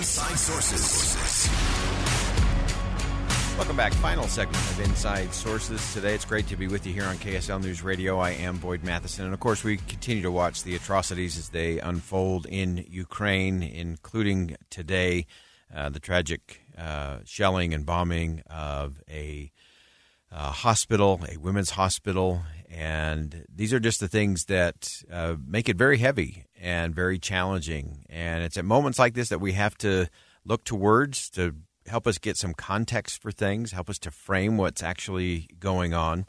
Inside Sources. Welcome back. Final segment of Inside Sources. Today it's great to be with you here on KSL News Radio. I am Boyd Matheson. And of course, we continue to watch the atrocities as they unfold in Ukraine, including today uh, the tragic uh, shelling and bombing of a uh, hospital, a women's hospital. And these are just the things that uh, make it very heavy and very challenging. And it's at moments like this that we have to look to words to help us get some context for things, help us to frame what's actually going on.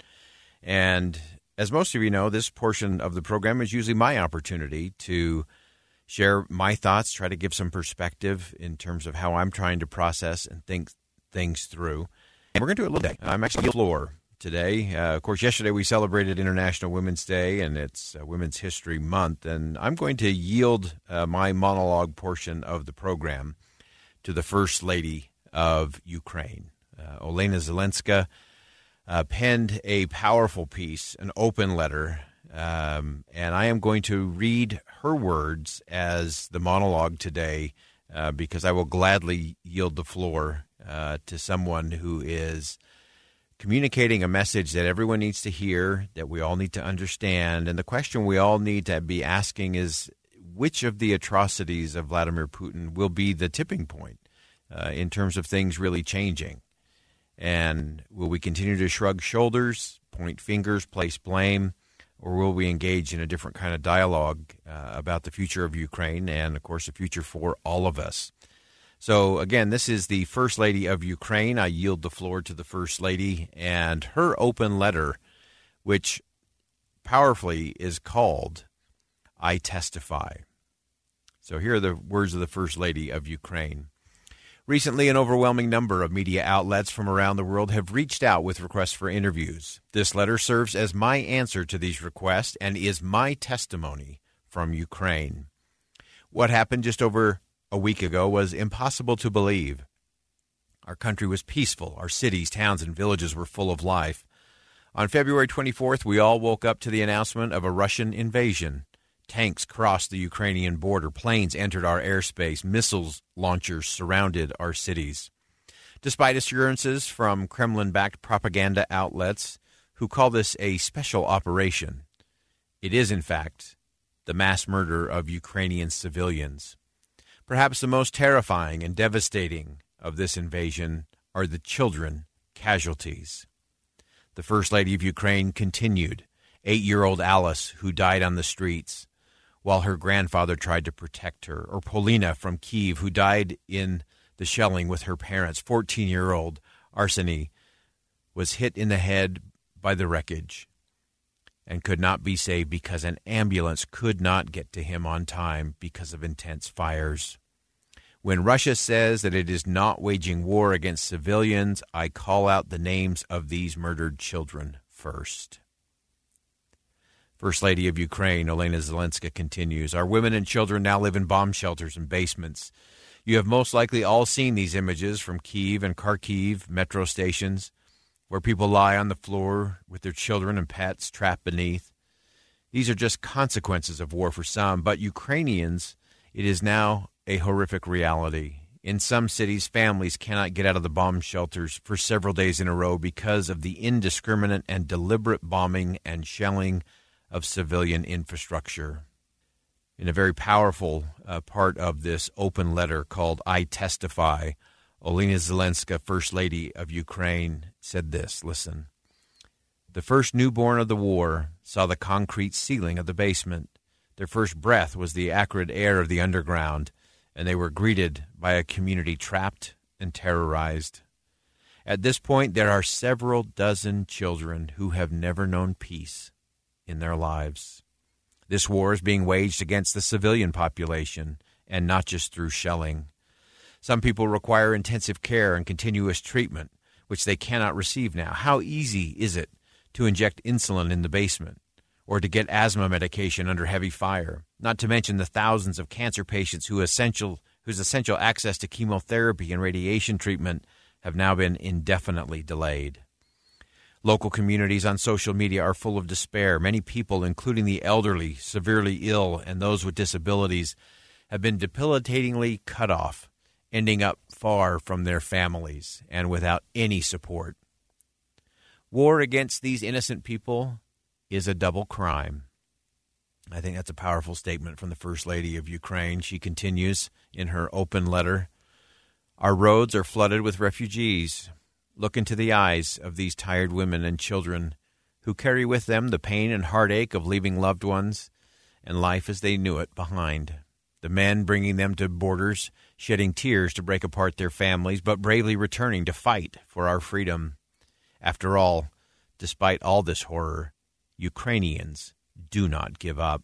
And as most of you know, this portion of the program is usually my opportunity to share my thoughts, try to give some perspective in terms of how I'm trying to process and think things through. And we're going to do it a little bit. I'm actually on the floor today. Uh, of course, yesterday we celebrated International Women's Day and it's uh, Women's History Month. And I'm going to yield uh, my monologue portion of the program to the First Lady of Ukraine. Uh, Olena Zelenska uh, penned a powerful piece, an open letter. Um, and I am going to read her words as the monologue today uh, because I will gladly yield the floor to someone who is communicating a message that everyone needs to hear, that we all need to understand. And the question we all need to be asking is which of the atrocities of Vladimir Putin will be the tipping point uh, in terms of things really changing? And will we continue to shrug shoulders, point fingers, place blame? Or will we engage in a different kind of dialogue uh, about the future of Ukraine and, of course, the future for all of us? So, again, this is the First Lady of Ukraine. I yield the floor to the First Lady and her open letter, which powerfully is called I Testify. So, here are the words of the First Lady of Ukraine. Recently, an overwhelming number of media outlets from around the world have reached out with requests for interviews. This letter serves as my answer to these requests and is my testimony from Ukraine. What happened just over a week ago was impossible to believe. Our country was peaceful. Our cities, towns, and villages were full of life. On February 24th, we all woke up to the announcement of a Russian invasion. Tanks crossed the Ukrainian border, planes entered our airspace, missiles launchers surrounded our cities. Despite assurances from Kremlin backed propaganda outlets who call this a special operation, it is, in fact, the mass murder of Ukrainian civilians. Perhaps the most terrifying and devastating of this invasion are the children casualties. The First Lady of Ukraine continued eight year old Alice, who died on the streets while her grandfather tried to protect her, or Polina from Kiev, who died in the shelling with her parents. 14 year old Arseny was hit in the head by the wreckage and could not be saved because an ambulance could not get to him on time because of intense fires. When Russia says that it is not waging war against civilians, I call out the names of these murdered children first. First Lady of Ukraine, Olena Zelenska, continues Our women and children now live in bomb shelters and basements. You have most likely all seen these images from Kiev and Kharkiv metro stations, where people lie on the floor with their children and pets trapped beneath. These are just consequences of war for some, but Ukrainians, it is now a horrific reality. In some cities, families cannot get out of the bomb shelters for several days in a row because of the indiscriminate and deliberate bombing and shelling of civilian infrastructure. In a very powerful uh, part of this open letter called I Testify, Olena Zelenska, First Lady of Ukraine, said this Listen. The first newborn of the war saw the concrete ceiling of the basement. Their first breath was the acrid air of the underground, and they were greeted by a community trapped and terrorized. At this point, there are several dozen children who have never known peace in their lives. This war is being waged against the civilian population and not just through shelling. Some people require intensive care and continuous treatment, which they cannot receive now. How easy is it to inject insulin in the basement or to get asthma medication under heavy fire, not to mention the thousands of cancer patients who essential, whose essential access to chemotherapy and radiation treatment have now been indefinitely delayed. Local communities on social media are full of despair. Many people, including the elderly, severely ill, and those with disabilities, have been debilitatingly cut off, ending up far from their families and without any support. War against these innocent people is a double crime. I think that's a powerful statement from the First Lady of Ukraine. She continues in her open letter Our roads are flooded with refugees. Look into the eyes of these tired women and children who carry with them the pain and heartache of leaving loved ones and life as they knew it behind. The men bringing them to borders, shedding tears to break apart their families, but bravely returning to fight for our freedom. After all, despite all this horror, Ukrainians do not give up.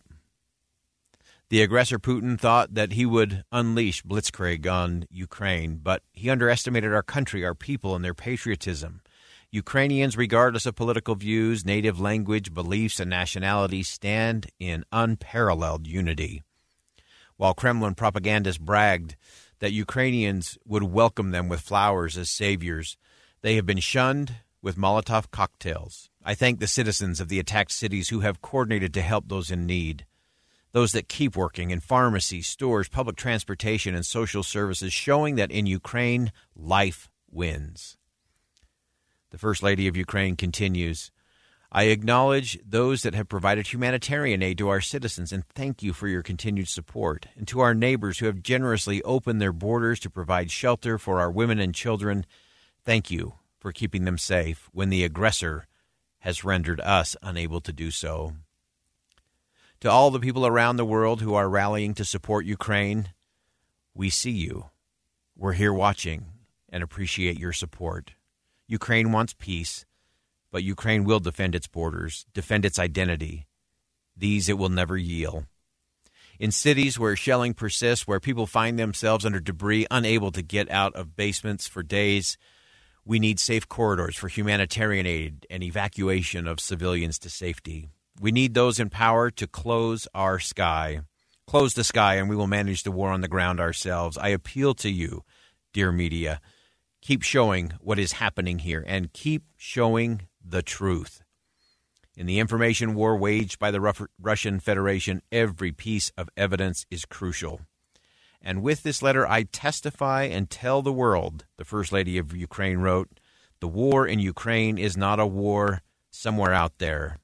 The aggressor Putin thought that he would unleash blitzkrieg on Ukraine, but he underestimated our country, our people, and their patriotism. Ukrainians, regardless of political views, native language, beliefs, and nationality, stand in unparalleled unity. While Kremlin propagandists bragged that Ukrainians would welcome them with flowers as saviors, they have been shunned with Molotov cocktails. I thank the citizens of the attacked cities who have coordinated to help those in need. Those that keep working in pharmacies, stores, public transportation, and social services, showing that in Ukraine, life wins. The First Lady of Ukraine continues I acknowledge those that have provided humanitarian aid to our citizens and thank you for your continued support. And to our neighbors who have generously opened their borders to provide shelter for our women and children, thank you for keeping them safe when the aggressor has rendered us unable to do so. To all the people around the world who are rallying to support Ukraine, we see you. We're here watching and appreciate your support. Ukraine wants peace, but Ukraine will defend its borders, defend its identity. These it will never yield. In cities where shelling persists, where people find themselves under debris, unable to get out of basements for days, we need safe corridors for humanitarian aid and evacuation of civilians to safety. We need those in power to close our sky. Close the sky, and we will manage the war on the ground ourselves. I appeal to you, dear media. Keep showing what is happening here and keep showing the truth. In the information war waged by the Russian Federation, every piece of evidence is crucial. And with this letter, I testify and tell the world, the First Lady of Ukraine wrote, the war in Ukraine is not a war somewhere out there.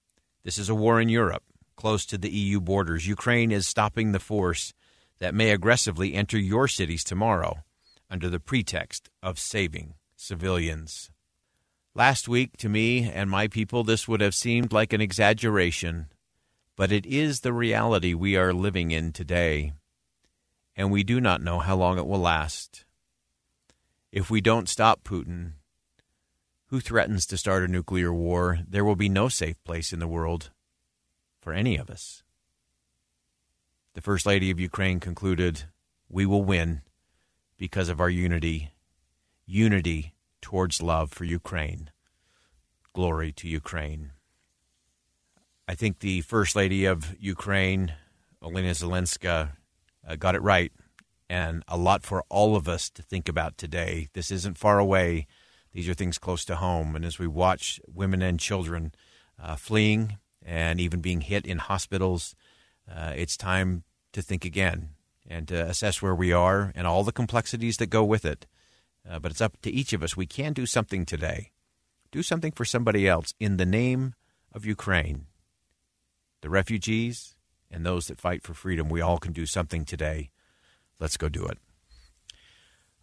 This is a war in Europe, close to the EU borders. Ukraine is stopping the force that may aggressively enter your cities tomorrow under the pretext of saving civilians. Last week, to me and my people, this would have seemed like an exaggeration, but it is the reality we are living in today and we do not know how long it will last. If we don't stop Putin, who threatens to start a nuclear war, there will be no safe place in the world for any of us. The First Lady of Ukraine concluded, We will win because of our unity. Unity towards love for Ukraine. Glory to Ukraine. I think the First Lady of Ukraine, Olena Zelenska, uh, got it right, and a lot for all of us to think about today. This isn't far away. These are things close to home. And as we watch women and children uh, fleeing and even being hit in hospitals, uh, it's time to think again and to assess where we are and all the complexities that go with it. Uh, but it's up to each of us. We can do something today. Do something for somebody else in the name of Ukraine, the refugees, and those that fight for freedom. We all can do something today. Let's go do it.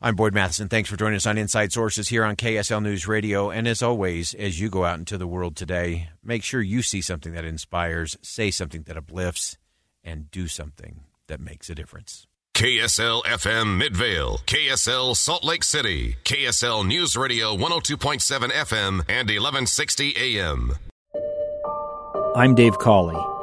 I'm Boyd Matheson. Thanks for joining us on Inside Sources here on KSL News Radio. And as always, as you go out into the world today, make sure you see something that inspires, say something that uplifts, and do something that makes a difference. KSL FM Midvale, KSL Salt Lake City, KSL News Radio 102.7 FM and 1160 AM. I'm Dave Cawley,